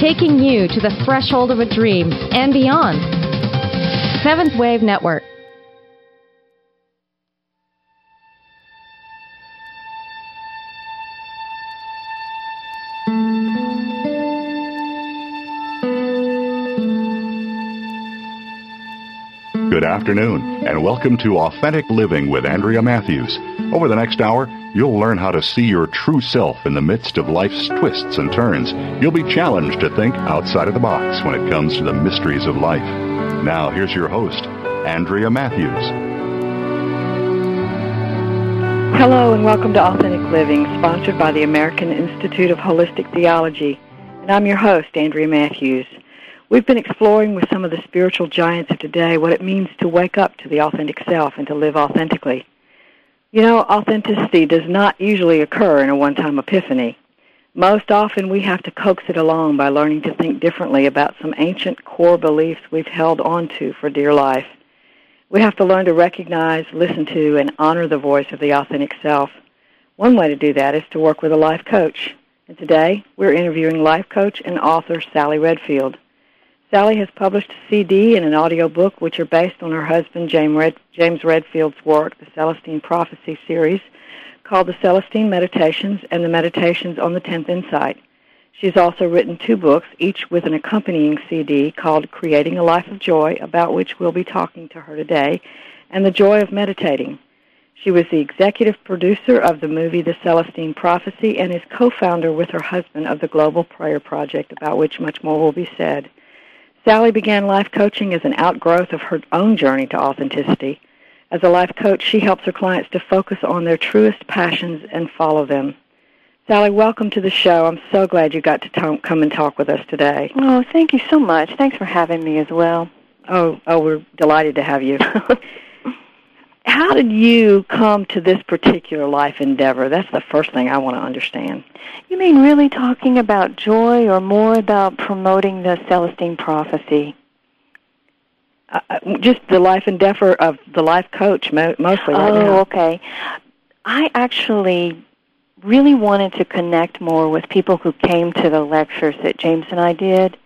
taking you to the threshold of a dream and beyond. Seventh Wave Network. Afternoon, and welcome to Authentic Living with Andrea Matthews. Over the next hour, you'll learn how to see your true self in the midst of life's twists and turns. You'll be challenged to think outside of the box when it comes to the mysteries of life. Now, here's your host, Andrea Matthews. Hello, and welcome to Authentic Living, sponsored by the American Institute of Holistic Theology. And I'm your host, Andrea Matthews. We've been exploring with some of the spiritual giants of today what it means to wake up to the authentic self and to live authentically. You know, authenticity does not usually occur in a one-time epiphany. Most often we have to coax it along by learning to think differently about some ancient core beliefs we've held onto for dear life. We have to learn to recognize, listen to, and honor the voice of the authentic self. One way to do that is to work with a life coach. And today, we're interviewing life coach and author Salle Redfield. Salle has published a CD and an audio book which are based on her husband James, Redfield's work, the Celestine Prophecy series, called the Celestine Meditations and the Meditations on the Tenth Insight. She's also written two books, each with an accompanying CD called Creating a Life of Joy, about which we'll be talking to her today, and The Joy of Meditating. She was the executive producer of the movie The Celestine Prophecy and is co-founder with her husband of the Global Prayer Project, about which much more will be said. Salle began life coaching as an outgrowth of her own journey to authenticity. As a life coach, she helps her clients to focus on their truest passions and follow them. Salle, welcome to the show. I'm so glad you got to t- come and talk with us today. Oh, thank you so much. Thanks for having me as well. Oh, oh, we're delighted to have you. How did you come to this particular life endeavor? That's the first thing I want to understand. You mean really talking about joy or more about promoting the Celestine prophecy? Uh, uh just the life endeavor of the life coach mostly right oh, now. okay. I actually really wanted to connect more with people who came to the lectures that James and I did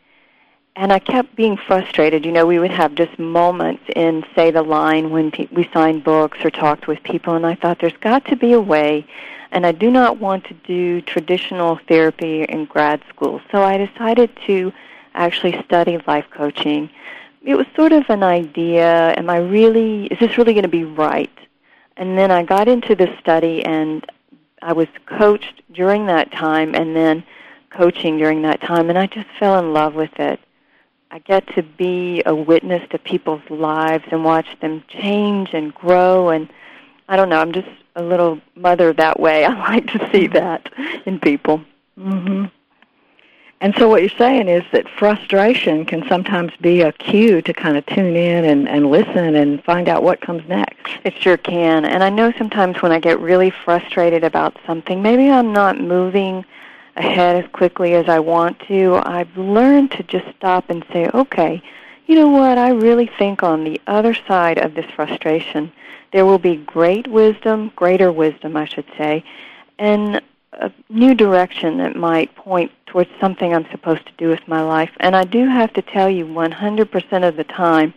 and I kept being frustrated. You know, we would have just moments in, say, the line when pe- we signed books or talked with people, and I thought there's got to be a way. And I do not want to do traditional therapy in grad school, so I decided to actually study life coaching. It was sort of an idea. Am I really? Is this really going to be right? And then I got into the study, and I was coached during that time, and then coaching during that time, and I just fell in love with it. I get to be a witness to people's lives and watch them change and grow and I don't know, I'm just a little mother that way. I like to see that in people. Mhm. And so what you're saying is that frustration can sometimes be a cue to kind of tune in and, and listen and find out what comes next. It sure can. And I know sometimes when I get really frustrated about something, maybe I'm not moving ahead as quickly as I want to, I've learned to just stop and say, okay, you know what, I really think on the other side of this frustration, there will be great wisdom, greater wisdom, I should say, and a new direction that might point towards something I'm supposed to do with my life. And I do have to tell you, 100% of the time,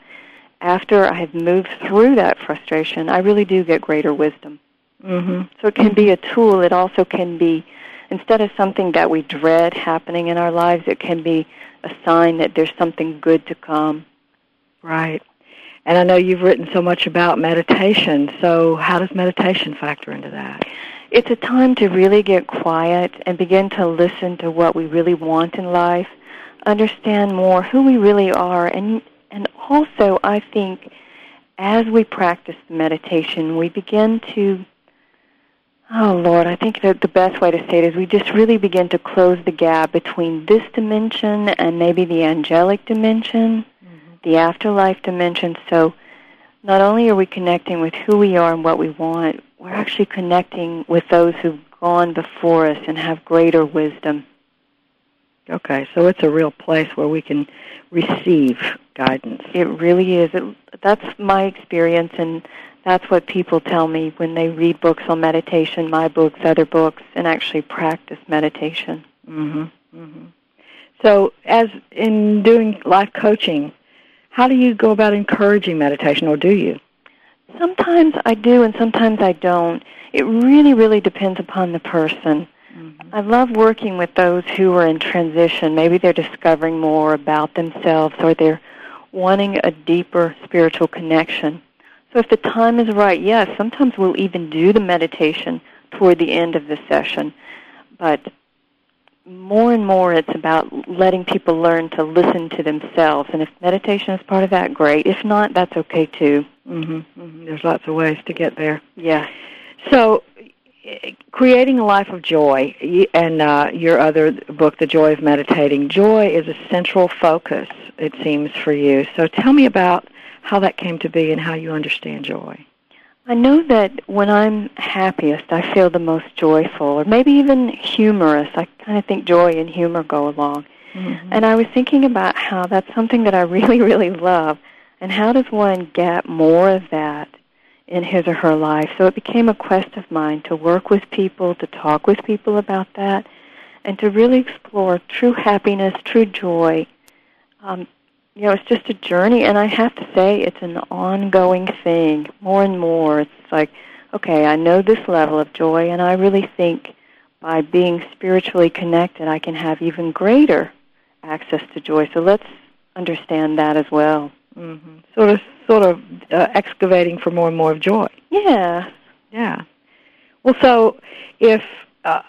after I have moved through that frustration, I really do get greater wisdom. Mm-hmm. So it can be a tool. It also can be instead of something that we dread happening in our lives, it can be a sign that there's something good to come. Right. And I know you've written so much about meditation. So how does meditation factor into that? It's a time to really get quiet and begin to listen to what we really want in life, understand more who we really are, and and also I think as we practice meditation, we begin to Oh, Lord, I think that the best way to say it is we just really begin to close the gap between this dimension and maybe the angelic dimension, mm-hmm. the afterlife dimension. So not only are we connecting with who we are and what we want, we're actually connecting with those who've gone before us and have greater wisdom. Okay, so it's a real place where we can receive guidance. It really is. It, that's my experience, and that's what people tell me when they read books on meditation, my books, other books, and actually practice meditation. Mhm. Mhm. So, as in doing life coaching, how do you go about encouraging meditation, or do you? Sometimes I do, and sometimes I don't. It really, really depends upon the person. Mm-hmm. I love working with those who are in transition. Maybe they're discovering more about themselves, or they're wanting a deeper spiritual connection. So, if the time is right, yes, sometimes we'll even do the meditation toward the end of the session. But more and more it's about letting people learn to listen to themselves. And if meditation is part of that, great. If not, that's okay too. Mm-hmm. Mm-hmm. There's lots of ways to get there. Yeah. So, creating a life of joy, and uh, your other book, The Joy of Meditating, joy is a central focus, it seems, for you. So, tell me about how that came to be and how you understand joy. I know that when I'm happiest, I feel the most joyful, or maybe even humorous. I kind of think joy and humor go along. Mm-hmm. And I was thinking about how that's something that I really, really love, and how does one get more of that in his or her life? So it became a quest of mine to work with people, to talk with people about that, and to really explore true happiness, true joy, um, you know, it's just a journey, and I have to say, it's an ongoing thing. More and more, it's like, okay, I know this level of joy, and I really think by being spiritually connected, I can have even greater access to joy. So let's understand that as well. Mm-hmm. Sort of, sort of uh, excavating for more and more of joy. Yeah, yeah. Well, so if uh,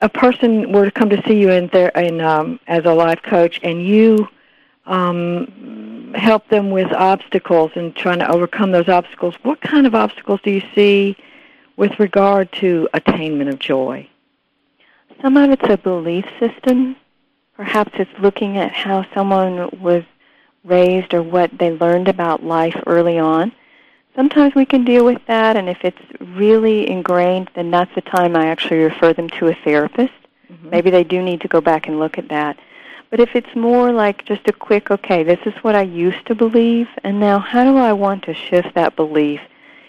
a person were to come to see you in there in um, as a life coach, and you um, help them with obstacles and trying to overcome those obstacles. What kind of obstacles do you see with regard to attainment of joy? Some of it's a belief system. Perhaps it's looking at how someone was raised or what they learned about life early on. Sometimes we can deal with that, and if it's really ingrained, then that's the time I actually refer them to a therapist. Mm-hmm. Maybe they do need to go back and look at that. But if it's more like just a quick, okay, this is what I used to believe, and now how do I want to shift that belief?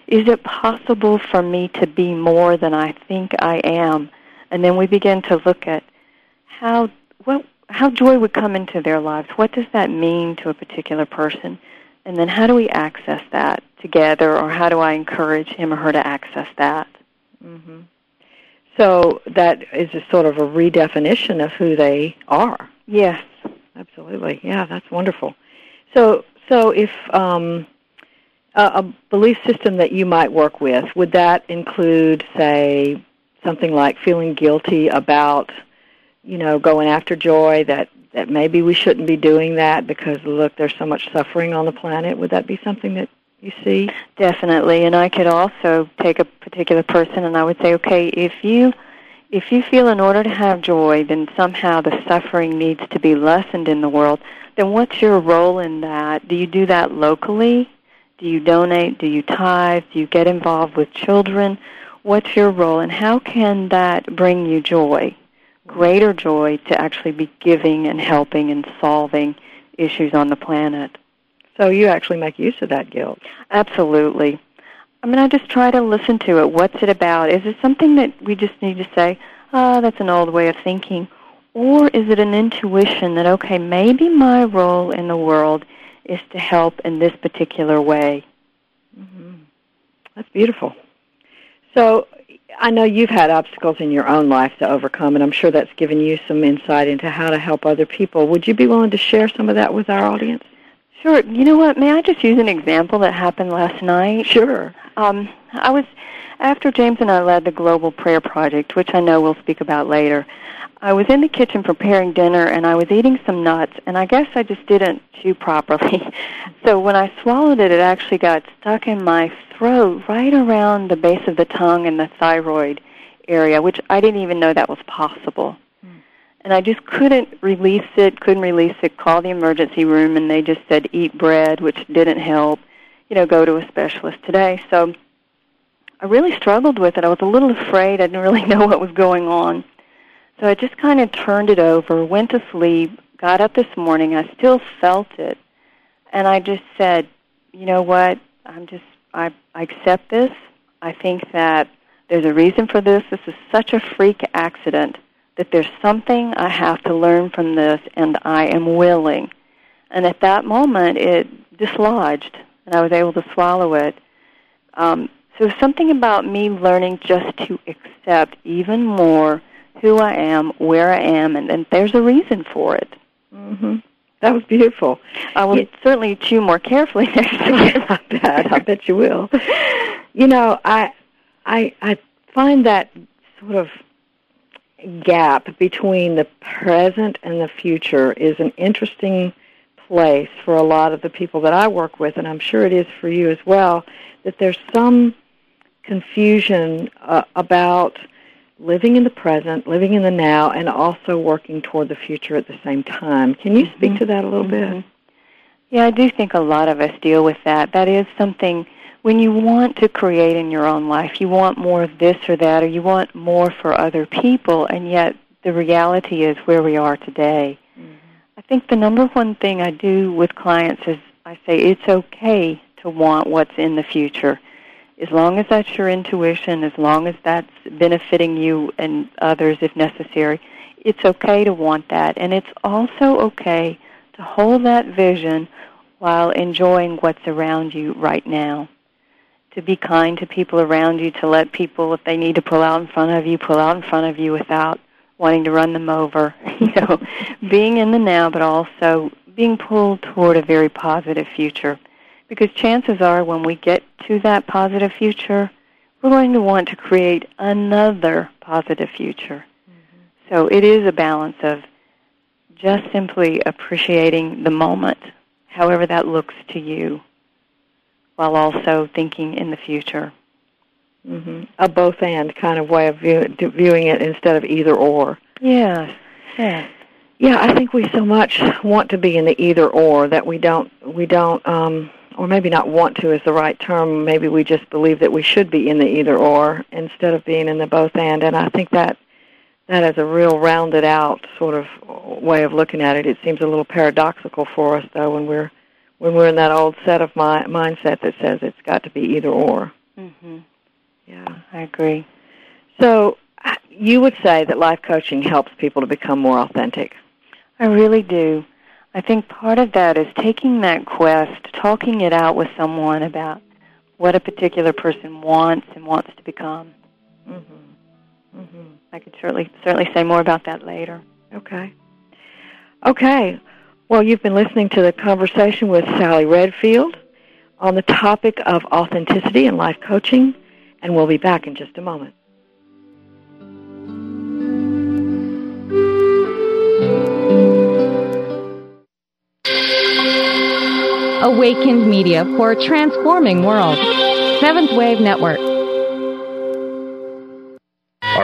Is it possible for me to be more than I think I am? And then we begin to look at how what how joy would come into their lives. What does that mean to a particular person? And then how do we access that together, or how do I encourage him or her to access that? Mm-hmm. So that is a sort of a redefinition of who they are. Yes, absolutely. Yeah, that's wonderful. So, so if um, a, a belief system that you might work with would that include, say, something like feeling guilty about, you know, going after joy that that maybe we shouldn't be doing that because look, there's so much suffering on the planet. Would that be something that you see? Definitely. And I could also take a particular person and I would say, okay, if you if you feel in order to have joy, then somehow the suffering needs to be lessened in the world, then what's your role in that? Do you do that locally? Do you donate? Do you tithe? Do you get involved with children? What's your role, and how can that bring you joy? Greater joy to actually be giving and helping and solving issues on the planet. So you actually make use of that guilt. Absolutely. I mean, I just try to listen to it. What's it about? Is it something that we just need to say, oh, that's an old way of thinking? Or is it an intuition that, okay, maybe my role in the world is to help in this particular way? Mm-hmm. That's beautiful. So I know you've had obstacles in your own life to overcome, and I'm sure that's given you some insight into how to help other people. Would you be willing to share some of that with our audience? Sure. You know what? May I just use an example that happened last night? Sure. Um, I was after James and I led the Global Prayer Project, which I know we'll speak about later. I was in the kitchen preparing dinner and I was eating some nuts and I guess I just didn't chew properly. so when I swallowed it it actually got stuck in my throat right around the base of the tongue and the thyroid area, which I didn't even know that was possible and I just couldn't release it, couldn't release it, call the emergency room, and they just said eat bread, which didn't help, you know, go to a specialist today. So I really struggled with it. I was a little afraid. I didn't really know what was going on. So I just kind of turned it over, went to sleep, got up this morning. I still felt it. And I just said, you know what? I'm just, I, I accept this. I think that there's a reason for this. This is such a freak accident that there's something I have to learn from this, and I am willing. And at that moment, it dislodged, and I was able to swallow it. Um, so something about me learning just to accept even more who I am, where I am, and, and there's a reason for it. Mm-hmm. That was beautiful. I will certainly chew more carefully next time. I bet. I bet you will. You know, I, I, I find that sort of gap between the present and the future is an interesting place for a lot of the people that I work with, and I'm sure it is for you as well. That there's some confusion uh, about living in the present, living in the now, and also working toward the future at the same time. Can you speak mm-hmm. to that a little mm-hmm. bit? Yeah, I do think a lot of us deal with that. That is something when you want to create in your own life, you want more of this or that, or you want more for other people, and yet the reality is where we are today. Mm-hmm. I think the number one thing I do with clients is I say it's okay to want what's in the future as long as that's your intuition, as long as that's benefiting you and others if necessary, it's okay to want that. And it's also okay to hold that vision while enjoying what's around you right now. To be kind to people around you, to let people, if they need to pull out in front of you, pull out in front of you without wanting to run them over. You know, being in the now, but also being pulled toward a very positive future. Because chances are when we get to that positive future, we're going to want to create another positive future. Mm-hmm. So it is a balance of just simply appreciating the moment, however that looks to you, while also thinking in the future. Mm-hmm. A both and kind of way of view, viewing it instead of either or. Yes. Yes. Yeah, I think we so much want to be in the either or that we don't we don't um or maybe not want to is the right term. Maybe we just believe that we should be in the either or instead of being in the both and. And I think that that is a real rounded out sort of way of looking at it. It seems a little paradoxical for us though when we're when we're in that old set of my, mindset that says it's got to be either or. Mhm. Yeah, I agree. So you would say that life coaching helps people to become more authentic. I really do. I think part of that is taking that quest, talking it out with someone about what a particular person wants and wants to become. Mm-hmm. Mm-hmm. I could certainly certainly say more about that later. Okay. Okay. Well, you've been listening to the conversation with Salle Redfield on the topic of authenticity and life coaching, and we'll be back in just a moment. Awakened Media for a transforming world. Seventh Wave Network.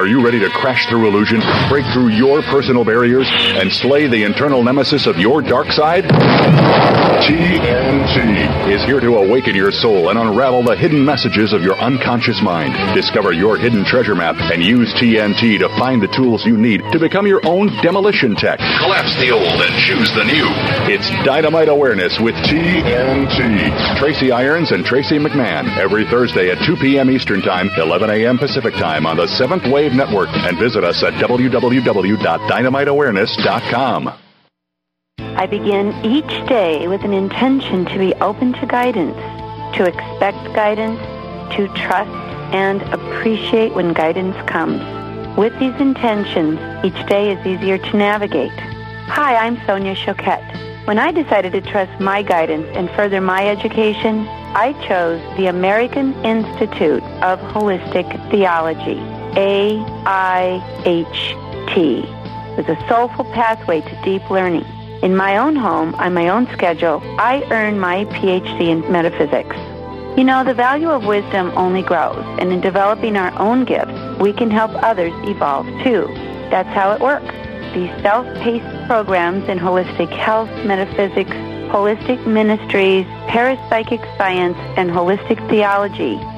Are you ready to crash through illusion, break through your personal barriers, and slay the internal nemesis of your dark side? TNT is here to awaken your soul and unravel the hidden messages of your unconscious mind. Discover your hidden treasure map and use TNT to find the tools you need to become your own demolition tech. Collapse the old and choose the new. It's Dynamite Awareness with TNT. Tracy Irons and Tracy McMahon every Thursday at 2 p.m. Eastern Time, 11 a.m. Pacific Time on the Seventh Wave Network and visit us at www.dynamiteawareness.com. I begin each day with an intention to be open to guidance, to expect guidance, to trust and appreciate when guidance comes. With these intentions, each day is easier to navigate. Hi, I'm Sonia Choquette. When I decided to trust my guidance and further my education, I chose the American Institute of Holistic Theology, AIHT, with a soulful pathway to deep learning. In my own home, on my own schedule, I earn my PhD in metaphysics. You know, the value of wisdom only grows, and in developing our own gifts, we can help others evolve too. That's how it works. These self-paced programs in holistic health, metaphysics, holistic ministries, parapsychic science, and holistic theology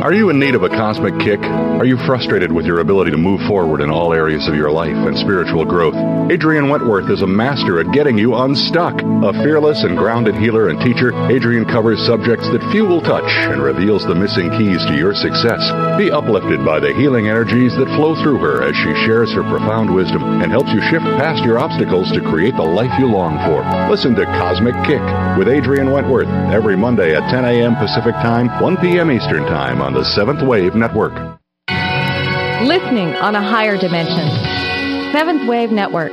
Are you in need of a cosmic kick? Are you frustrated with your ability to move forward in all areas of your life and spiritual growth? Adrian Wentworth is a master at getting you unstuck. A fearless and grounded healer and teacher, Adrian covers subjects that few will touch and reveals the missing keys to your success. Be uplifted by the healing energies that flow through her as she shares her profound wisdom and helps you shift past your obstacles to create the life you long for. Listen to Cosmic Kick with Adrian Wentworth every Monday at 10 a.m. Pacific Time, 1 p.m. Eastern Time on the Seventh Wave Network. Listening on a higher dimension. Seventh Wave Network.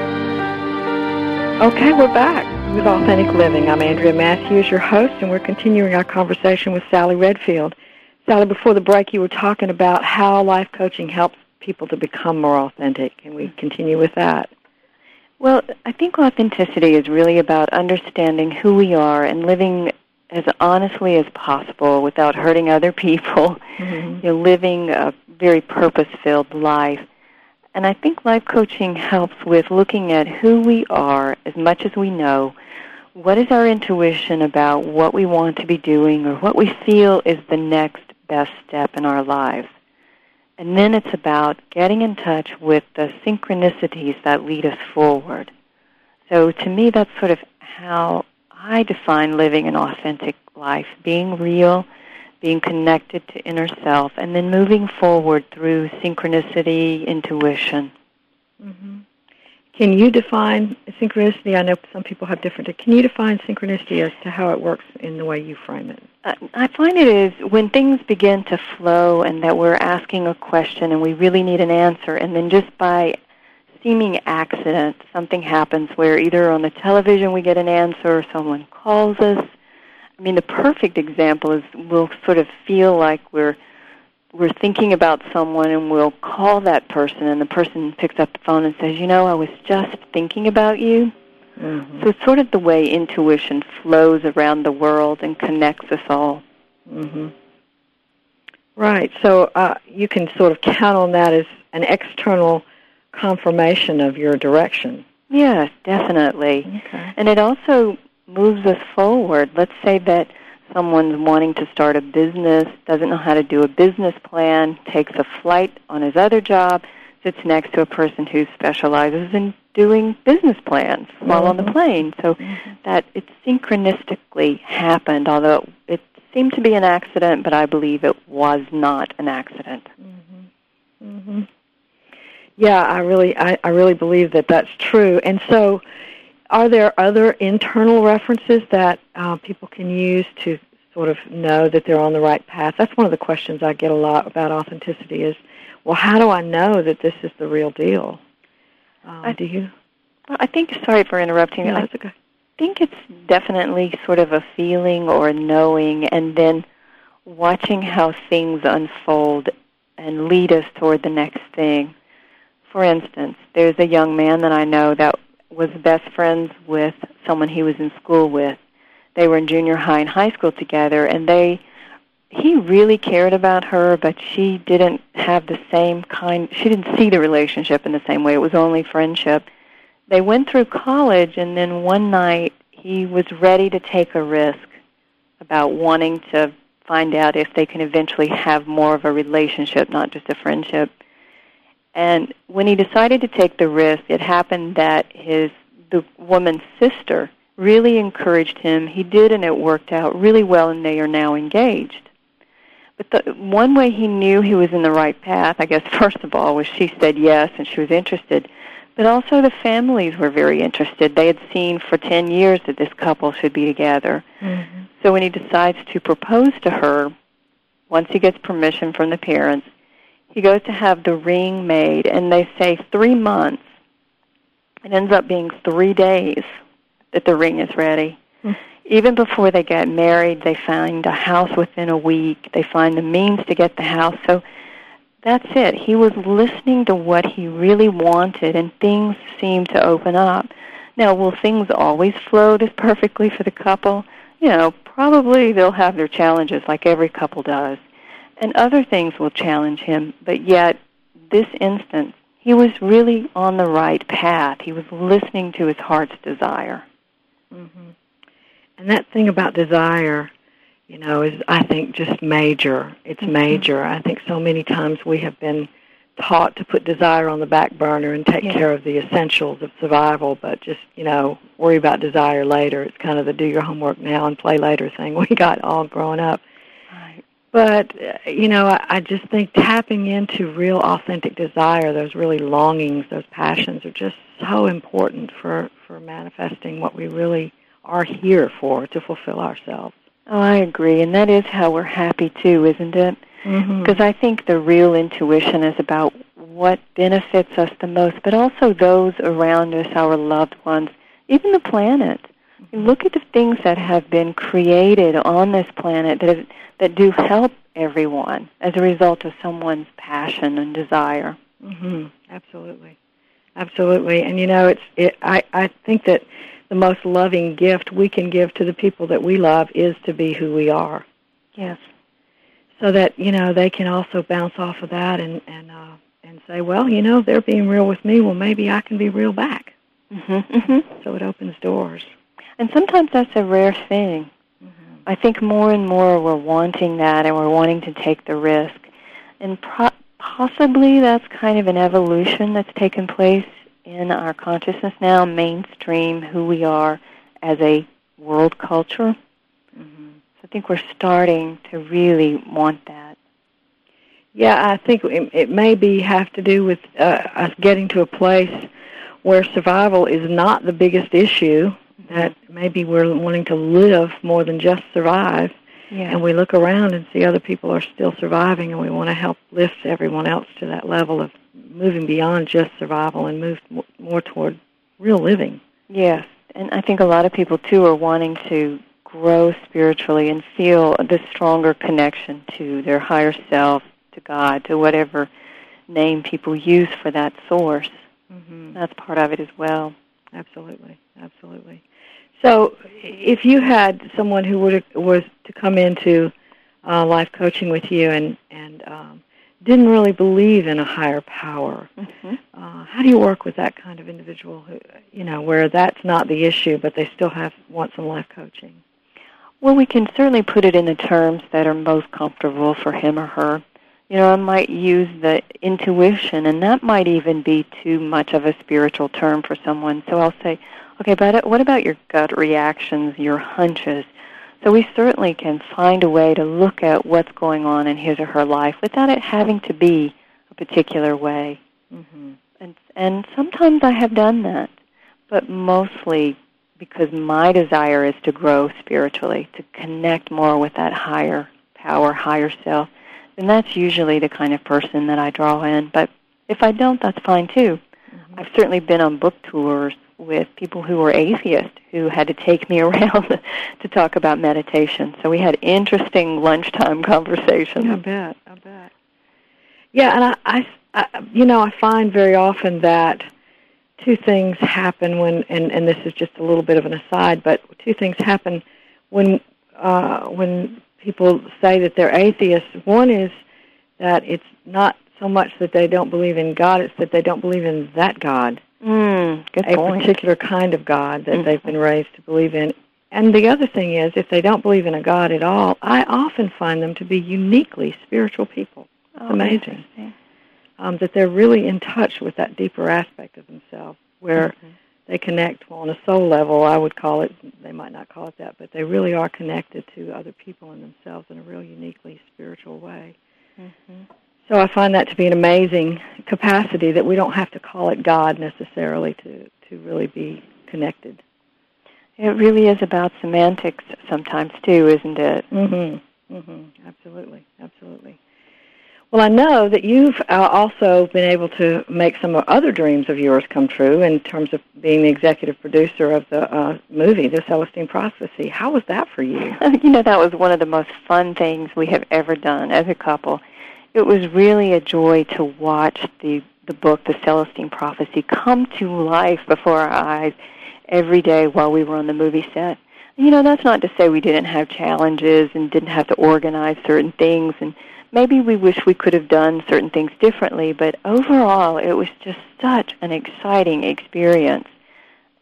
Okay, we're back with Authentic Living. I'm Andrea Matthews, your host, and we're continuing our conversation with Salle Redfield. Salle, before the break, you were talking about how life coaching helps people to become more authentic. Can we continue with that? Well, I think authenticity is really about understanding who we are and living as honestly as possible without hurting other people. Mm-hmm. You know, living a very purpose-filled life. And I think life coaching helps with looking at who we are as much as we know. What is our intuition about what we want to be doing or what we feel is the next best step in our lives? And then it's about getting in touch with the synchronicities that lead us forward. So to me, that's sort of how I define living an authentic life, being real being connected to inner self, and then moving forward through synchronicity, intuition. Mm-hmm. Can you define synchronicity? I know some people have different. Can you define synchronicity as to how it works in the way you frame it? Uh, I find it is when things begin to flow and that we're asking a question and we really need an answer, and then just by seeming accident, something happens where either on the television we get an answer or someone calls us I mean, the perfect example is we'll sort of feel like we're we're thinking about someone and we'll call that person and the person picks up the phone and says, "You know, I was just thinking about you." Mm-hmm. So it's sort of the way intuition flows around the world and connects us all. Mm-hmm. Right. So uh, you can sort of count on that as an external confirmation of your direction. Yes, definitely. Okay. And it also moves us forward. Let's say that someone's wanting to start a business, doesn't know how to do a business plan, takes a flight on his other job, sits next to a person who specializes in doing business plans while mm-hmm. on the mm-hmm. plane. So mm-hmm. that it synchronistically happened, although it seemed to be an accident, but I believe it was not an accident. Mm-hmm. mm-hmm. Yeah, I really, I, I really believe that that's true. And so, are there other internal references that uh, people can use to sort of know that they're on the right path? That's one of the questions I get a lot about authenticity is, well, how do I know that this is the real deal? Um, I, do you? I think, sorry for interrupting. No, that's okay. I think it's definitely sort of a feeling or a knowing, and then watching how things unfold and lead us toward the next thing. For instance, there's a young man that I know that was best friends with someone he was in school with. They were in junior high and high school together, and they he really cared about her, but she didn't have the same kind. She didn't see the relationship in the same way. It was only friendship. They went through college, and then one night he was ready to take a risk about wanting to find out if they can eventually have more of a relationship, not just a friendship. And when he decided to take the risk, it happened that his the woman's sister really encouraged him. He did, and it worked out really well, and they are now engaged. But the one way he knew he was in the right path, I guess, first of all, was she said yes, and she was interested. But also the families were very interested. They had seen for 10 years that this couple should be together. Mm-hmm. So when he decides to propose to her, once he gets permission from the parents, he goes to have the ring made, and they say three months. It ends up being three days that the ring is ready. Mm. Even before they get married, they find a house within a week. They find the means to get the house. So that's it. He was listening to what he really wanted, and things seemed to open up. Now, will things always flow as perfectly for the couple? You know, probably they'll have their challenges like every couple does. And other things will challenge him, but yet, this instance, he was really on the right path. He was listening to his heart's desire. Mm-hmm. And that thing about desire, you know, is I think just major. It's mm-hmm. major. I think so many times we have been taught to put desire on the back burner and take yeah. care of the essentials of survival, but just, you know, worry about desire later. It's kind of the do your homework now and play later thing we got all growing up. But, uh, you know, I, I just think tapping into real authentic desire, those really longings, those passions are just so important for, for manifesting what we really are here for, to fulfill ourselves. Oh, I agree. And that is how we're happy too, isn't it? Mm-hmm. Because. I think the real intuition is about what benefits us the most, but also those around us, our loved ones, even the planet. Look at the things that have been created on this planet that have, that do help everyone as a result of someone's passion and desire. Mm-hmm. Absolutely, absolutely. And you know, it's it, I I think that the most loving gift we can give to the people that we love is to be who we are. Yes so that you know they can also bounce off of that and and uh, and say, well, you know, they're being real with me. Well, maybe I can be real back. Mm-hmm, mm-hmm. So it opens doors. And sometimes that's a rare thing. Mm-hmm. I think more and more we're wanting that, and we're wanting to take the risk, and pro- possibly that's kind of an evolution that's taken place in our consciousness now, mainstream who we are as a world culture. So I think we're starting to really want that. Yeah, I think it, it may be have to do with uh, us getting to a place where survival is not the biggest issue. That maybe we're wanting to live more than just survive. Yeah. And we look around and see other people are still surviving, and we want to help lift everyone else to that level of moving beyond just survival and move more toward real living. Yes, and I think a lot of people too are wanting to grow spiritually and feel this stronger connection to their higher self, to God, to whatever name people use for that source. Mm-hmm. That's part of it as well. Absolutely, absolutely. So, if you had someone who would was to come into uh, life coaching with you and and um, didn't really believe in a higher power, mm-hmm. uh, how do you work with that kind of individual who you know where that's not the issue, but they still have want some life coaching? Well, we can certainly put it in the terms that are most comfortable for him or her. You know, I might use the intuition, and that might even be too much of a spiritual term for someone. So I'll say, okay, but what about your gut reactions, your hunches? So we certainly can find a way to look at what's going on in his or her life without it having to be a particular way. Mm-hmm. And and sometimes I have done that, but mostly because my desire is to grow spiritually, to connect more with that higher power, higher self, And that's usually the kind of person that I draw in. But if I don't, that's fine too. Mm-hmm. I've certainly been on book tours with people who were atheists who had to take me around to talk about meditation. So we had interesting lunchtime conversations. I bet. I bet. Yeah, and I, I, I you know, I find very often that two things happen when, and, and this is just a little bit of an aside, but two things happen when uh, when people say that they're atheists. One is that it's not so much that they don't believe in God; it's that they don't believe in that God, mm, a point. particular kind of God that mm-hmm. they've been raised to believe in. And the other thing is, if they don't believe in a God at all, I often find them to be uniquely spiritual people. It's oh, amazing um, that they're really in touch with that deeper aspect of themselves, where mm-hmm. they connect well, on a soul level. I would call it. They might not call it that, but they really are connected to other people and themselves in a real uniquely spiritual way. Mm-hmm. So I find that to be an amazing capacity that we don't have to call it God necessarily to to really be connected. It really is about semantics sometimes too, isn't it? Mm-hmm. Mm-hmm. Absolutely, absolutely. Well, I know that you've uh, also been able to make some other dreams of yours come true in terms of being the executive producer of the uh, movie, The Celestine Prophecy. How was that for you? you know, that was one of the most fun things we have ever done as a couple. It was really a joy to watch the the book, The Celestine Prophecy, come to life before our eyes every day while we were on the movie set. You know, that's not to say we didn't have challenges and didn't have to organize certain things and maybe we wish we could have done certain things differently, but overall it was just such an exciting experience.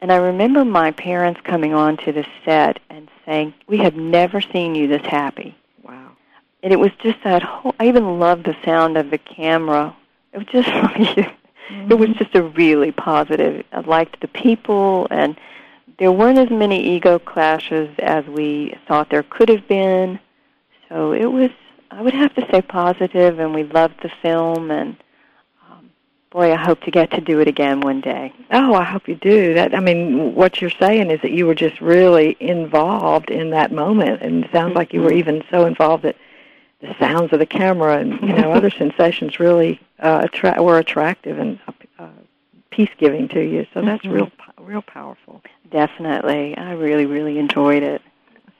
And I remember my parents coming on to the set and saying, "We have never seen you this happy." And it was just that whole I even loved the sound of the camera. It was just mm-hmm. it was just a really positive. I liked the people and there weren't as many ego clashes as we thought there could have been. So it was I would have to say positive, and we loved the film, and um, boy, I hope to get to do it again one day. Oh, I hope you do. That I mean, what you're saying is that you were just really involved in that moment, and it sounds mm-hmm. like you were even so involved that the sounds of the camera and you know other sensations really uh, attra- were attractive and uh, peace giving to you. So that's mm-hmm. real, real powerful. Definitely, I really, really enjoyed it.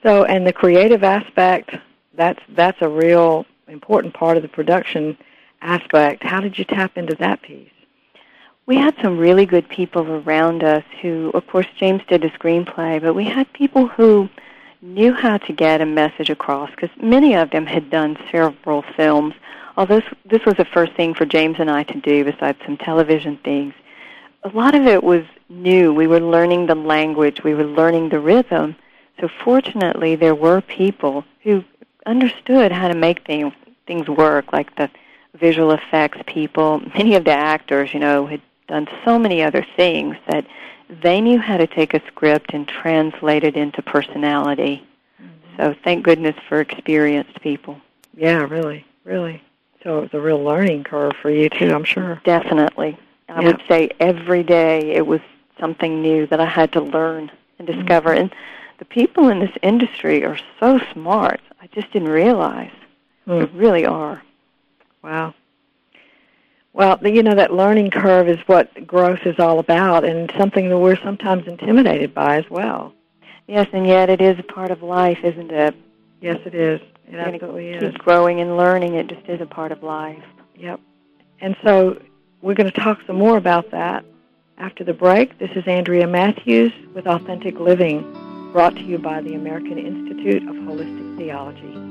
So, and the creative aspect that's that's a real important part of the production aspect. How did you tap into that piece? We had some really good people around us who, of course, James did the screenplay, but we had people who knew how to get a message across because many of them had done several films. Although this, this was the first thing for James and I to do besides some television things. A lot of it was new. We were learning the language. We were learning the rhythm. So fortunately, there were people who understood how to make things things work, like the visual effects people. Many of the actors, you know, had done so many other things that they knew how to take a script and translate it into personality. Mm-hmm. So thank goodness for experienced people. Yeah, really, really. So it was a real learning curve for you too, I'm sure. Definitely. I yeah. would say every day it was something new that I had to learn and discover. Mm-hmm. And the people in this industry are so smart. I just didn't realize. Mm. They really are. Wow. Well, you know, that learning curve is what growth is all about and something that we're sometimes intimidated by as well. Yes, and yet it is a part of life, isn't it? Yes, it is. It absolutely keep is. growing and learning. It just is a part of life. Yep. And so we're going to talk some more about that after the break. This is Andrea Matthews with Authentic Living brought to you by the American Institute of Holistic Theology.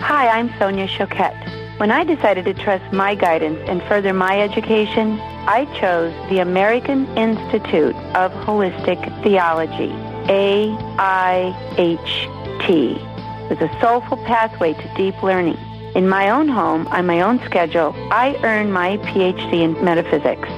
Hi, I'm Sonia Choquette. When I decided to trust my guidance and further my education, I chose the American Institute of Holistic Theology, AIHT, with a soulful pathway to deep learning. In my own home, on my own schedule, I earned my PhD in metaphysics.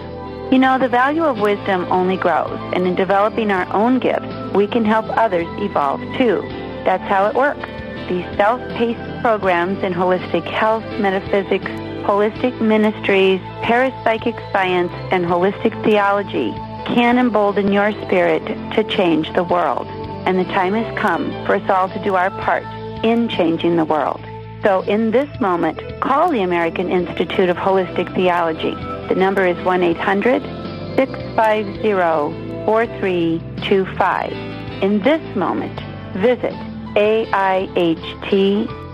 You know, the value of wisdom only grows, and in developing our own gifts, we can help others evolve too. That's how it works. These self-paced programs in holistic health, metaphysics, holistic ministries, parapsychic science, and holistic theology can embolden your spirit to change the world. And the time has come for us all to do our part in changing the world. So in this moment, call the American Institute of Holistic Theology the number is 1-800-650-4325. In this moment, visit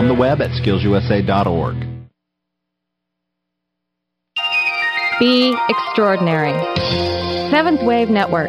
On the web at skillsusa.org. Be extraordinary. Seventh Wave Network.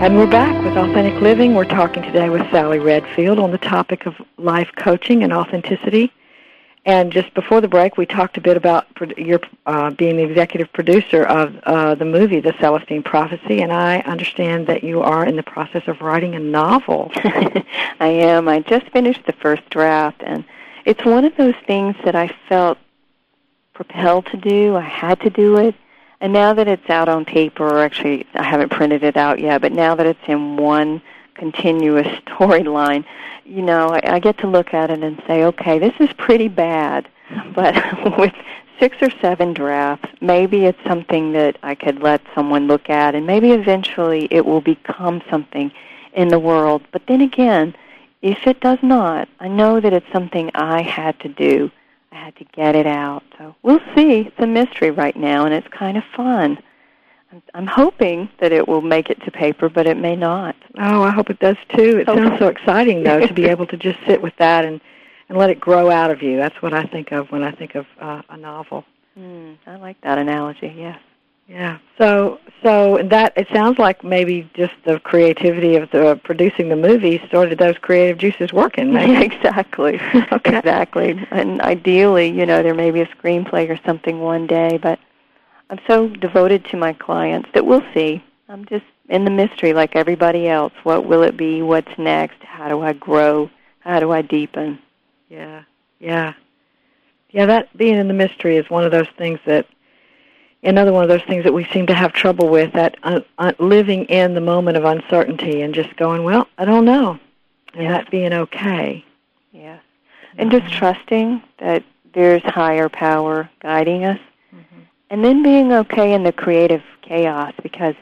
And we're back with Authentic Living. We're talking today with Salle Redfield on the topic of life coaching and authenticity. And just before the break, we talked a bit about your uh, being the executive producer of uh, the movie, The Celestine Prophecy. And I understand that you are in the process of writing a novel. I am. I just finished the first draft, and it's one of those things that I felt propelled to do. I had to do it. And now that it's out on paper, or actually I haven't printed it out yet, but now that it's in one continuous storyline, you know, I, I get to look at it and say, okay, this is pretty bad, but with six or seven drafts, maybe it's something that I could let someone look at, and maybe eventually it will become something in the world. But then again, if it does not, I know that it's something I had to do. I had to get it out. So we'll see. It's a mystery right now, and it's kind of fun. I'm, I'm hoping that it will make it to paper, but it may not. Oh, I hope it does too. It Okay. sounds so exciting, though, to be able to just sit with that and and let it grow out of you. That's what I think of when I think of uh, a novel. Mm, I like that analogy. Yes. Yeah. So so that it sounds like maybe just the creativity of the producing the movie started those creative juices working. Yeah, exactly. Exactly. And ideally, you know, there may be a screenplay or something one day, but I'm so devoted to my clients that we'll see. I'm just in the mystery like everybody else. What will it be? What's next? How do I grow? How do I deepen? Yeah. Yeah. Yeah, that being in the mystery is one of those things that another one of those things that we seem to have trouble with that uh, uh, living in the moment of uncertainty and just going, well, I don't know. And Yeah. that being okay. Yes. And just trusting that there's higher power guiding us. And then being okay in the creative chaos because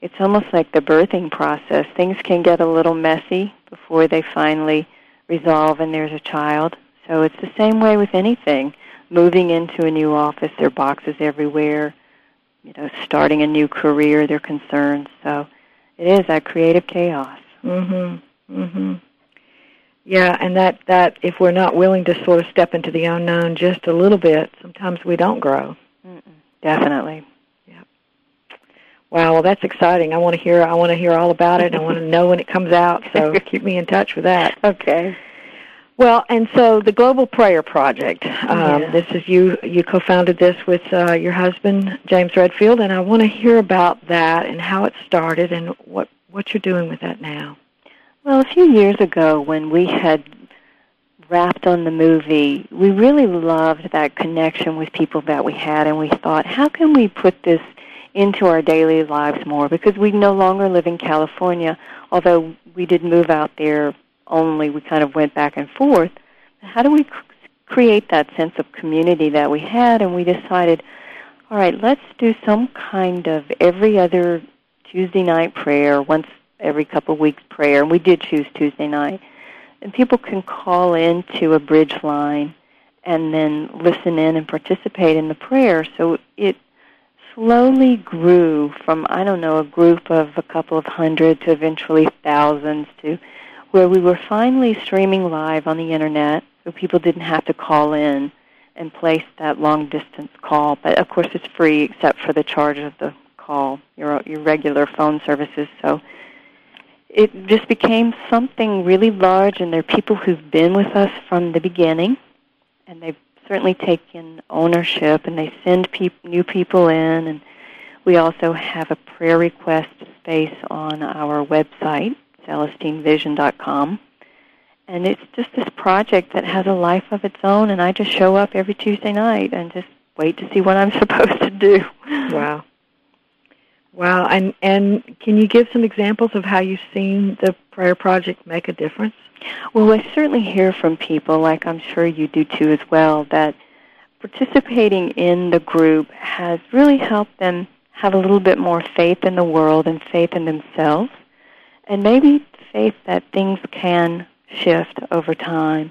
it's almost like the birthing process. Things can get a little messy before they finally resolve and there's a child. So it's the same way with anything. Moving into a new office, there are boxes everywhere. You know, starting a new career, there are concerns. So it is that creative chaos. Mhm. Mhm. Yeah, and that that if we're not willing to sort of step into the unknown just a little bit, sometimes we don't grow. Definitely. Yeah. Wow, well that's exciting. I want to hear I want to hear all about it. And I want to know when it comes out, so keep me in touch with that. Okay. Well, and so the Global Prayer Project. Um, Yeah. This is you. You co-founded this with uh, your husband James Redfield, and I want to hear about that and how it started and what what you're doing with that now. Well, a few years ago when we had wrapped on the movie, we really loved that connection with people that we had, and we thought, how can we put this into our daily lives more? Because we no longer live in California, although we did move out there only, we kind of went back and forth. How do we create that sense of community that we had? And we decided, all right, let's do some kind of every other Tuesday night prayer, once every couple of weeks prayer, and we did choose Tuesday night. And people can call in to a bridge line and then listen in and participate in the prayer. So it slowly grew from, I don't know, a group of a couple of hundred to eventually thousands to where we were finally streaming live on the internet so people didn't have to call in and place that long distance call. But of course, it's free except for the charge of the call, your your regular phone services. So it just became something really large, and there are people who've been with us from the beginning, and they've certainly taken ownership, and they send peop- new people in, and we also have a prayer request space on our website, CelestineVision.com. And it's just this project that has a life of its own, and I just show up every Tuesday night and just wait to see what I'm supposed to do. Wow. Wow, and and can you give some examples of how you've seen the prayer project make a difference? Well, I certainly hear from people, like I'm sure you do too as well, that participating in the group has really helped them have a little bit more faith in the world and faith in themselves, and maybe faith that things can shift over time.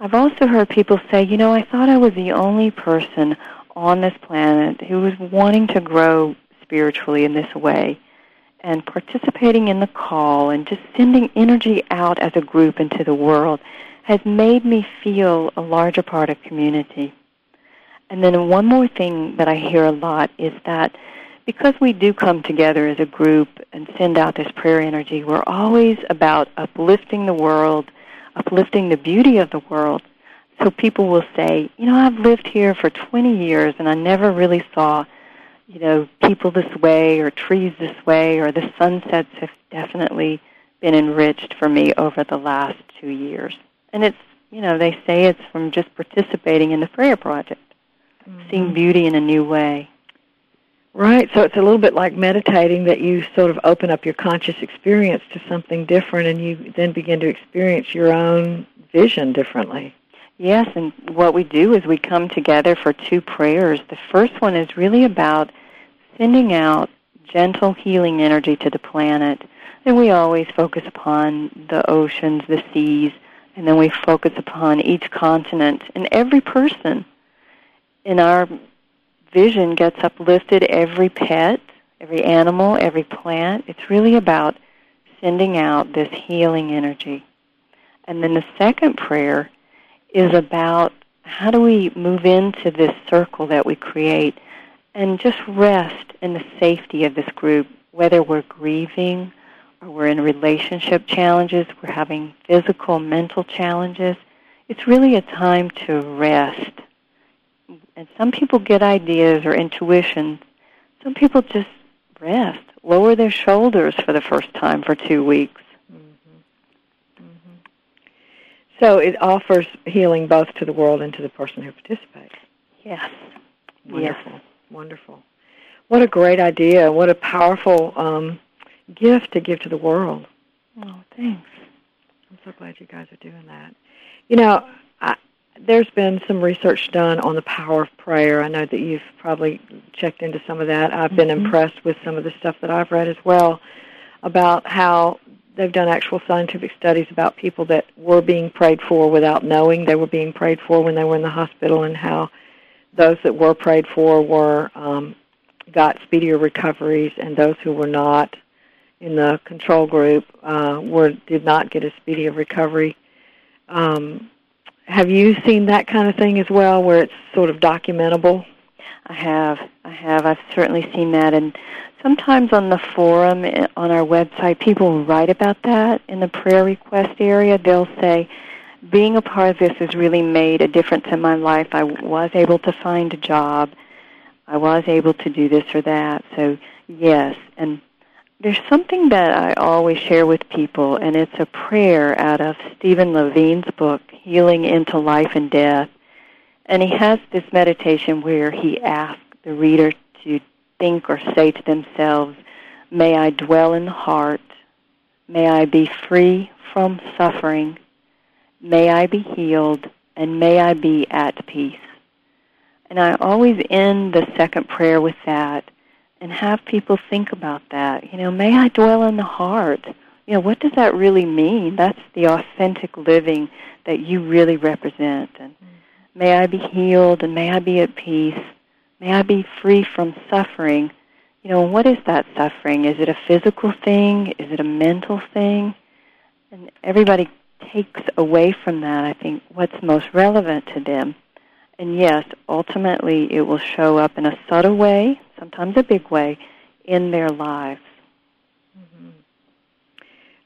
I've also heard people say, you know, I thought I was the only person on this planet who was wanting to grow spiritually in this way. And participating in the call and just sending energy out as a group into the world has made me feel a larger part of community. And then one more thing that I hear a lot is that because we do come together as a group and send out this prayer energy, we're always about uplifting the world, uplifting the beauty of the world. So people will say, you know, I've lived here for 20 years and I never really saw, you know, people this way or trees this way or the sunsets have definitely been enriched for me over the last two years. And it's, you know, they say it's from just participating in the prayer project mm-hmm. seeing beauty in a new way. Right. So it's a little bit like meditating that you sort of open up your conscious experience to something different and you then begin to experience your own vision differently. Yes, and what we do is we come together for two prayers. The first one is really about sending out gentle healing energy to the planet. And we always focus upon the oceans, the seas, and then we focus upon each continent and every person in our vision gets uplifted, every pet, every animal, every plant. It's really about sending out this healing energy. And then the second prayer is about how do we move into this circle that we create and just rest in the safety of this group, whether we're grieving or we're in relationship challenges, we're having physical, mental challenges. It's really a time to rest and some people get ideas or intuitions. Some people just rest, lower their shoulders for the first time for two weeks. Mm-hmm. Mm-hmm. So it offers healing both to the world and to the person who participates. Yes. Wonderful. Yes. Wonderful. What a great idea. What a powerful um, gift to give to the world. Oh, thanks. I'm so glad you guys are doing that. You know, there's been some research done on the power of prayer. I know that you've probably checked into some of that. I've been mm-hmm. impressed with some of the stuff that I've read as well about how they've done actual scientific studies about people that were being prayed for without knowing they were being prayed for when they were in the hospital and how those that were prayed for were um, got speedier recoveries and those who were not in the control group uh, were did not get a speedy recovery. Um, have you seen that kind of thing as well, where it's sort of documentable? I have. I have. I've certainly seen that, and sometimes on the forum eh, on our website, people write about that in the prayer request area. They'll say, "Being a part of this has really made a difference in my life. I was able to find a job. I was able to do this or that." So yes, and there's something that I always share with people, and it's a prayer out of Stephen Levine's book, Healing into Life and Death. And he has this meditation where he asks the reader to think or say to themselves, May I dwell in the heart. May I be free from suffering. May I be healed. And may I be at peace. And I always end the second prayer with that and have people think about that. You know, may I dwell in the heart. You know, what does that really mean? That's the authentic living that you really represent. And may I be healed and may I be at peace. May I be free from suffering. You know, what is that suffering? Is it a physical thing? Is it a mental thing? And everybody takes away from that, I think, what's most relevant to them. And yes, ultimately it will show up in a subtle way, sometimes a big way, in their lives. Mm-hmm.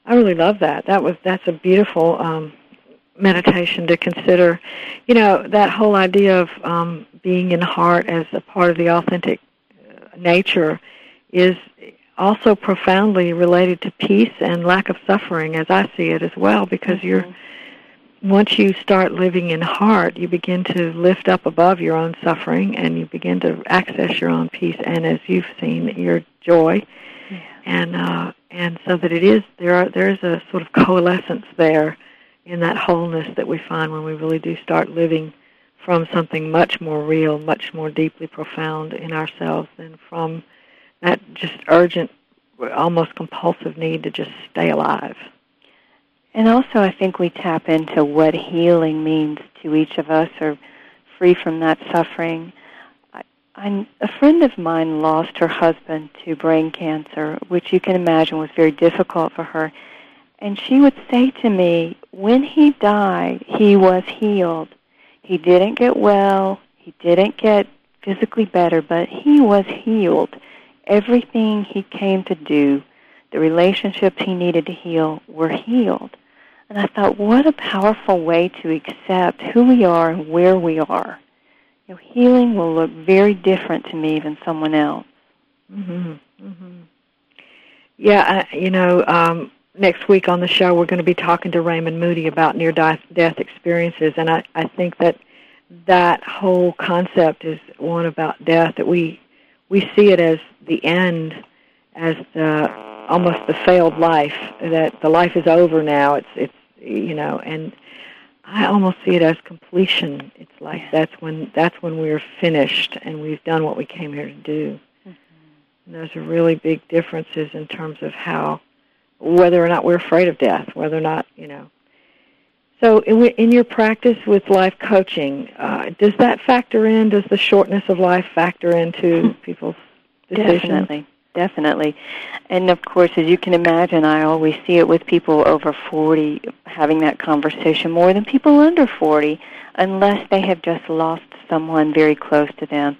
I really love that. That was that's a beautiful um, meditation to consider. You know that whole idea of um, being in heart as a part of the authentic uh, nature is also profoundly related to peace and lack of suffering, as I see it as well, because mm-hmm. you're once you start living in heart, you begin to lift up above your own suffering and you begin to access your own peace and as you've seen your joy. Yeah. And uh and so that it is there are there is a sort of coalescence there in that wholeness that we find when we really do start living from something much more real, much more deeply profound in ourselves than from that just urgent almost compulsive need to just stay alive. And also, I think we tap into what healing means to each of us, or free from that suffering. I, I'm, a friend of mine lost her husband to brain cancer, which you can imagine was very difficult for her. And she would say to me, when he died, he was healed. He didn't get well, he didn't get physically better, but he was healed. Everything he came to do, the relationships he needed to heal, were healed. And I thought, what a powerful way to accept who we are and where we are. You know, healing will look very different to me than someone else. Mhm. Mhm. Yeah, I, you know, um next week on the show we're going to be talking to Raymond Moody about near death experiences and I I think that that whole concept is one about death that we we see it as the end as the almost the failed life that the life is over now. It's it's you know and i almost see it as completion. It's like that's when that's when we're finished and we've done what we came here to do. Mm-hmm. and those are really big differences in terms of how whether or not we're afraid of death whether or not you know. So in, in your practice with life coaching uh, does that factor in? Does the shortness of life factor into people's decisions? Definitely definitely. And of course, as you can imagine, I always see it with people over 40 having that conversation more than people under 40, unless they have just lost someone very close to them.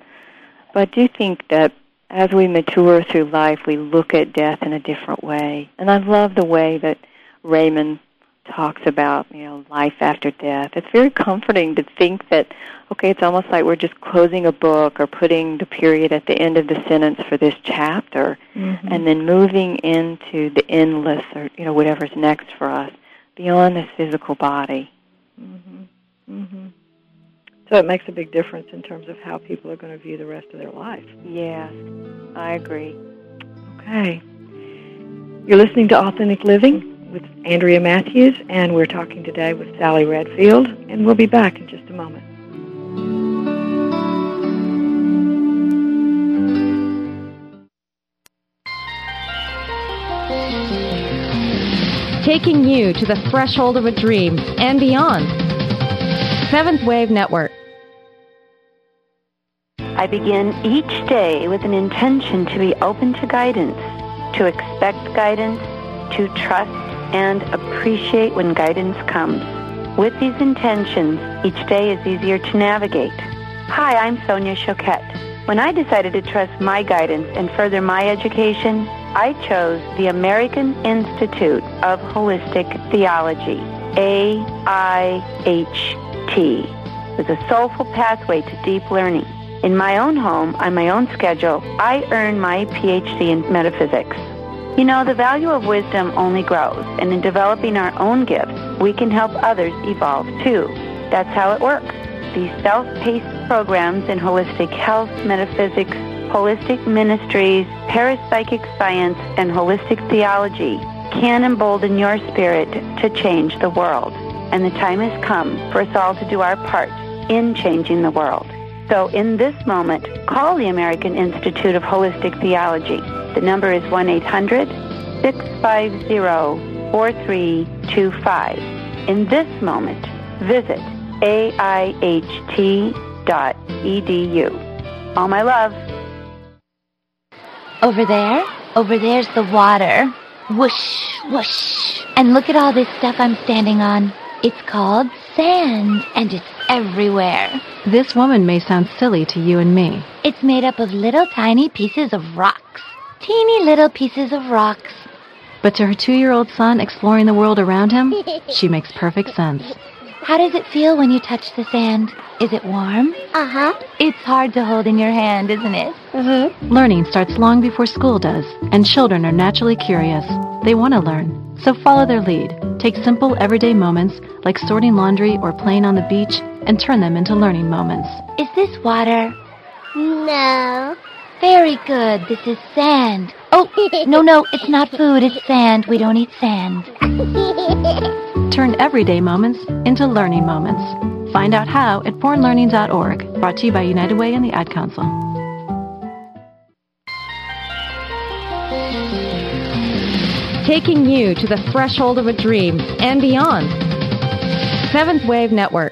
But I do think that as we mature through life, we look at death in a different way. And I love the way that Raymond talks about, you know, life after death. It's very comforting to think that, okay, it's almost like we're just closing a book or putting the period at the end of the sentence for this chapter mm-hmm. and then moving into the endless or, you know, whatever's next for us beyond this physical body. Mhm. Mhm. So it makes a big difference in terms of how people are going to view the rest of their life. Yes, I agree. Okay. You're listening to Authentic Living with Andrea Matthews, and we're talking today with Salle Redfield, and we'll be back in just a moment. Taking you to the threshold of a dream and beyond. Seventh Wave Network. I begin each day with an intention to be open to guidance, to expect guidance, to trust and appreciate when guidance comes. With these intentions, each day is easier to navigate. Hi, I'm Sonia Choquette. When I decided to trust my guidance and further my education, I chose the American Institute of Holistic Theology, AIHT, with a soulful pathway to deep learning. In my own home, on my own schedule, I earned my PhD in metaphysics. You know, the value of wisdom only grows, and in developing our own gifts, we can help others evolve too. That's how it works. These self-paced programs in holistic health, metaphysics, holistic ministries, parapsychic science, and holistic theology can embolden your spirit to change the world. And the time has come for us all to do our part in changing the world. So in this moment, call the American Institute of Holistic Theology the number is 1-800-650-4325. In this moment, visit aiht.edu. All my love. Over there, over there's the water. Whoosh, whoosh. And look at all this stuff I'm standing on. It's called sand, and it's everywhere. This woman may sound silly to you and me. It's made up of little tiny pieces of rocks. Teeny little pieces of rocks. But to her two-year-old son exploring the world around him, she makes perfect sense. How does it feel when you touch the sand? Is it warm? Uh huh. It's hard to hold in your hand, isn't it? Mm-hmm. Learning starts long before school does, and children are naturally curious. They want to learn, so follow their lead. Take simple, everyday moments like sorting laundry or playing on the beach and turn them into learning moments. Is this water? No. Very good. This is sand. Oh, no, no, it's not food. It's sand. We don't eat sand. Turn everyday moments into learning moments. Find out how at bornlearning.org, brought to you by United Way and the Ad Council. Taking you to the threshold of a dream and beyond. Seventh Wave Network.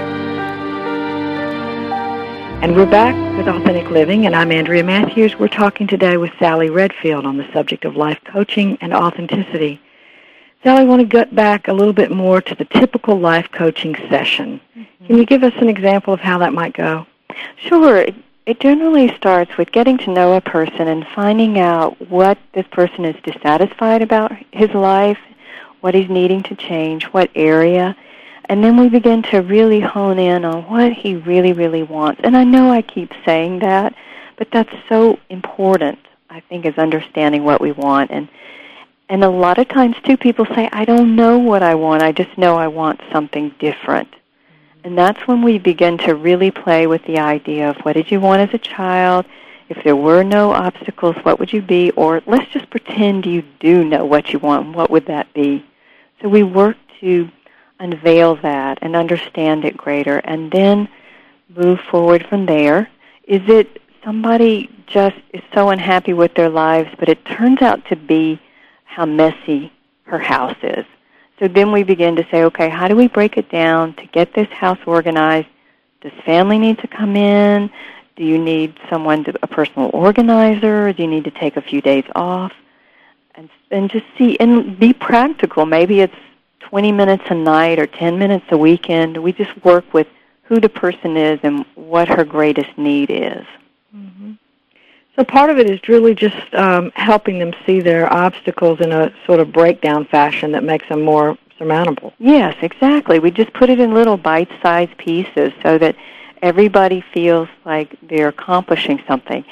And we're back with Authentic Living, and I'm Andrea Matthews. We're talking today with Salle Redfield on the subject of life coaching and authenticity. Salle, I want to get back a little bit more to the typical life coaching session. Mm-hmm. Can you give us an example of how that might go? Sure. It generally starts with getting to know a person and finding out what this person is dissatisfied about his life, what he's needing to change, what area, and then we begin to really hone in on what he really, really wants. And I know I keep saying that, but that's so important, I think, is understanding what we want. And and a lot of times too people say, I don't know what I want, I just know I want something different. And that's when we begin to really play with the idea of what did you want as a child? If there were no obstacles, what would you be? Or let's just pretend you do know what you want. What would that be? So we work to unveil that and understand it greater and then move forward from there. Is it somebody just is so unhappy with their lives, but it turns out to be how messy her house is? So then we begin to say, okay, how do we break it down to get this house organized? Does family need to come in? Do you need someone, to, a personal organizer? Do you need to take a few days off? And, and just see, and be practical. Maybe it's 20 minutes a night or 10 minutes a weekend. We just work with who the person is and what her greatest need is. Mm-hmm. So part of it is really just um, helping them see their obstacles in a sort of breakdown fashion that makes them more surmountable. Yes, exactly. We just put it in little bite-sized pieces so that everybody feels like they're accomplishing something.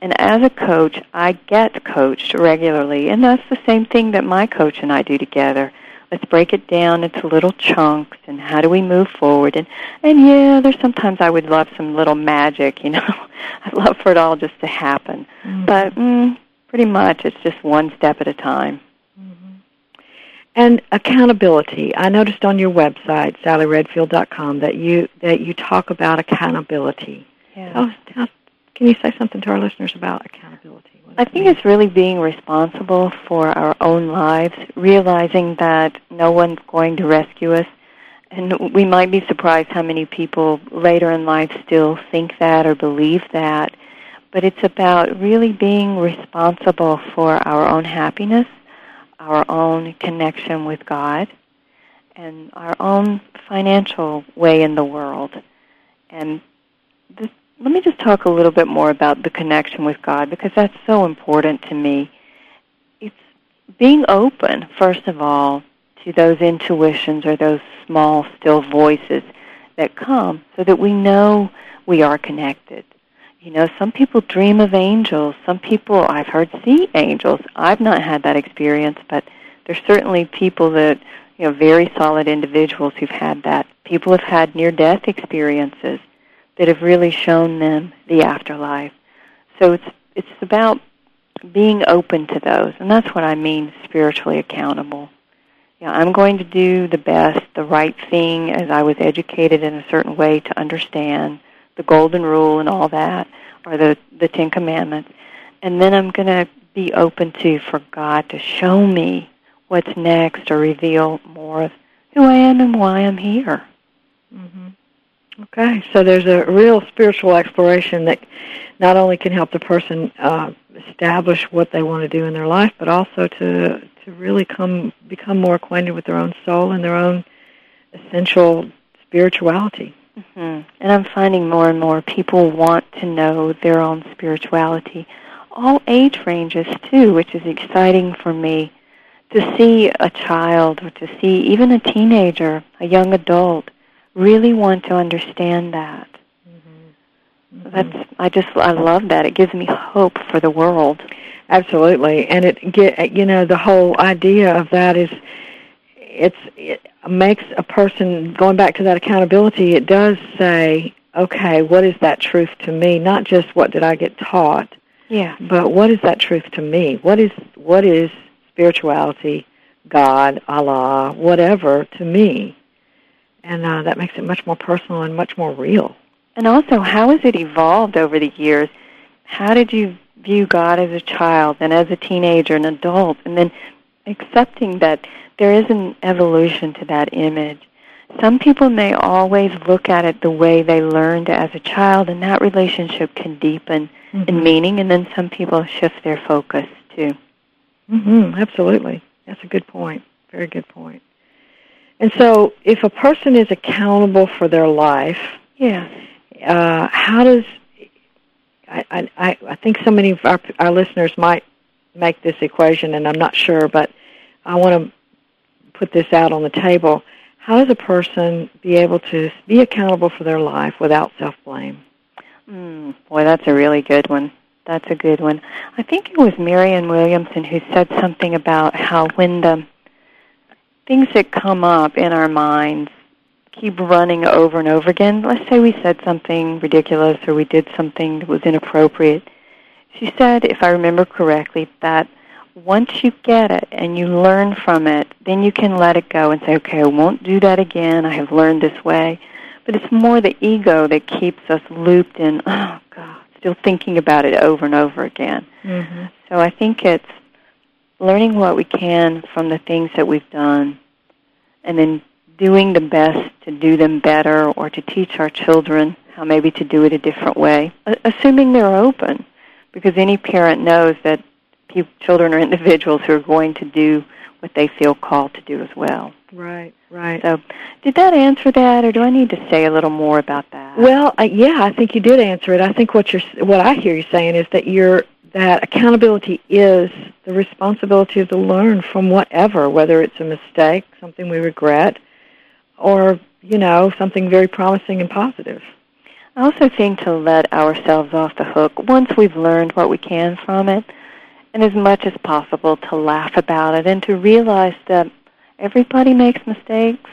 And as a coach, I get coached regularly, and that's the same thing that my coach and I do together let's break it down into little chunks and how do we move forward? And and yeah there's sometimes i would love some little magic you know. I'd love for it all just to happen. Mm-hmm. but mm, pretty much it's just one step at a time. Mm-hmm. and accountability. I noticed on your website salleredfield.com that you that you talk about accountability. Yeah. Oh, can you say something to our listeners about accountability I think it's really being responsible for our own lives, realizing that no one's going to rescue us. And we might be surprised how many people later in life still think that or believe that. But it's about really being responsible for our own happiness, our own connection with God, and our own financial way in the world. And this, let me just talk a little bit more about the connection with God because that's so important to me. It's being open, first of all, to those intuitions or those small, still voices that come so that we know we are connected. You know, some people dream of angels. Some people, I've heard, see angels. I've not had that experience, but there's certainly people that, you know, very solid individuals who've had that. People have had near-death experiences that have really shown them the afterlife. So it's it's about being open to those, and that's what I mean spiritually accountable. Yeah, I'm going to do the best, the right thing, as I was educated in a certain way to understand the golden rule and all that, or the the Ten Commandments, and then I'm going to be open to for God to show me what's next or reveal more of who I am and why I'm here. Mm-hmm. Okay, so there's a real spiritual exploration that not only can help the person uh, establish what they want to do in their life, but also to to really come become more acquainted with their own soul and their own essential spirituality. Mm-hmm. And I'm finding more and more people want to know their own spirituality, all age ranges too, which is exciting for me to see a child or to see even a teenager, a young adult, really want to understand that. Mm-hmm. That's I just I love that. It gives me hope for the world. Absolutely, and it get you know the whole idea of that is it's it makes a person going back to that accountability. It does say, okay, what is that truth to me? Not just what did I get taught, yeah, but what is that truth to me? What is what is spirituality, God, Allah, whatever to me? And uh, that makes it much more personal and much more real. And also, how has it evolved over the years? How did you view God as a child and as a teenager and adult, and then accepting that there is an evolution to that image. Some people may always look at it the way they learned as a child, and that relationship can deepen mm-hmm. in meaning, and then some people shift their focus too. Mm-hmm, absolutely. That's a good point. Very good point. And so, if a person is accountable for their life, yeah, uh, how does I, I, I think so many of our, our listeners might make this equation, and I'm not sure, but I want to put this out on the table. How does a person be able to be accountable for their life without self-blame? Mm, boy, that's a really good one. That's a good one. I think it was Marianne Williamson who said something about how when the things that come up in our minds keep running over and over again. Let's say we said something ridiculous or we did something that was inappropriate. She said, if I remember correctly, that once you get it and you learn from it, then you can let it go and say, okay, I won't do that again. I have learned this way. But it's more the ego that keeps us looped in, oh, God, still thinking about it over and over again. Mm-hmm. So I think it's learning what we can from the things that we've done and then doing the best to do them better or to teach our children how maybe to do it a different way, assuming they're open. Because any parent knows that children are individuals who are going to do what they feel called to do as well. Right, right. So, did that answer that, or do I need to say a little more about that? Well, uh, yeah, I think you did answer it. I think what you're, what I hear you saying is that you're that accountability is the responsibility to learn from whatever, whether it's a mistake, something we regret, or, you know, something very promising and positive. I also think to let ourselves off the hook once we've learned what we can from it, and as much as possible to laugh about it and to realize that everybody makes mistakes.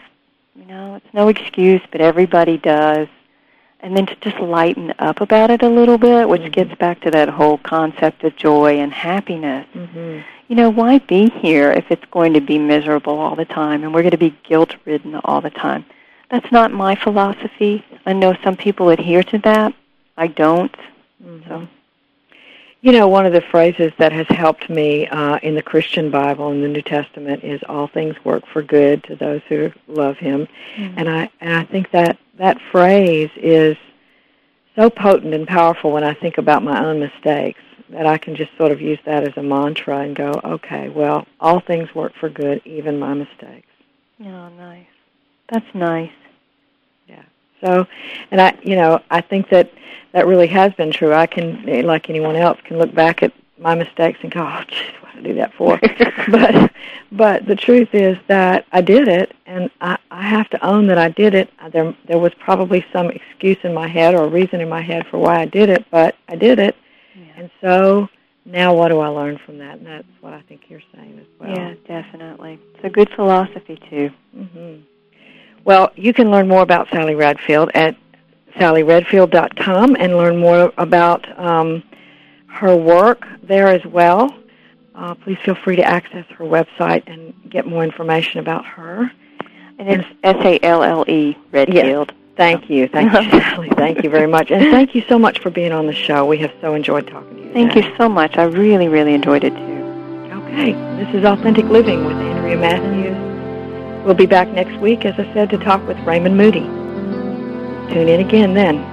You know, it's no excuse, but everybody does. And then to just lighten up about it a little bit, which mm-hmm. gets back to that whole concept of joy and happiness. Mm-hmm you know, why be here if it's going to be miserable all the time and we're going to be guilt ridden all the time? That's not my philosophy. I know some people adhere to that. I don't. Mm-hmm. So. You know, one of the phrases that has helped me uh, in the Christian Bible in the New Testament is "all things work for good to those who love Him," mm-hmm. and I and I think that that phrase is so potent and powerful when I think about my own mistakes that I can just sort of use that as a mantra and go, okay, well, all things work for good, even my mistakes. Oh, nice. That's nice. Yeah. So, and I, you know, I think that that really has been true. I can, like anyone else, can look back at my mistakes and go, oh, geez, what did I do that for? but, but the truth is that I did it, and I, I have to own that I did it. There, there was probably some excuse in my head or a reason in my head for why I did it, but I did it, and so now what do I learn from that? And that's what I think you're saying as well. Yeah, definitely. It's a good philosophy, too. Mm-hmm. Well, you can learn more about Salle Redfield at salleredfield.com and learn more about um, her work there as well. Uh, please feel free to access her website and get more information about her. And it's S A L L E Redfield. Yes. Thank you. Thank you, Salle. Thank you very much. And thank you so much for being on the show. We have so enjoyed talking to you. Thank today. you so much. I really, really enjoyed it too. Okay. This is Authentic Living with Andrea Matthews. We'll be back next week, as I said, to talk with Raymond Moody. Tune in again then.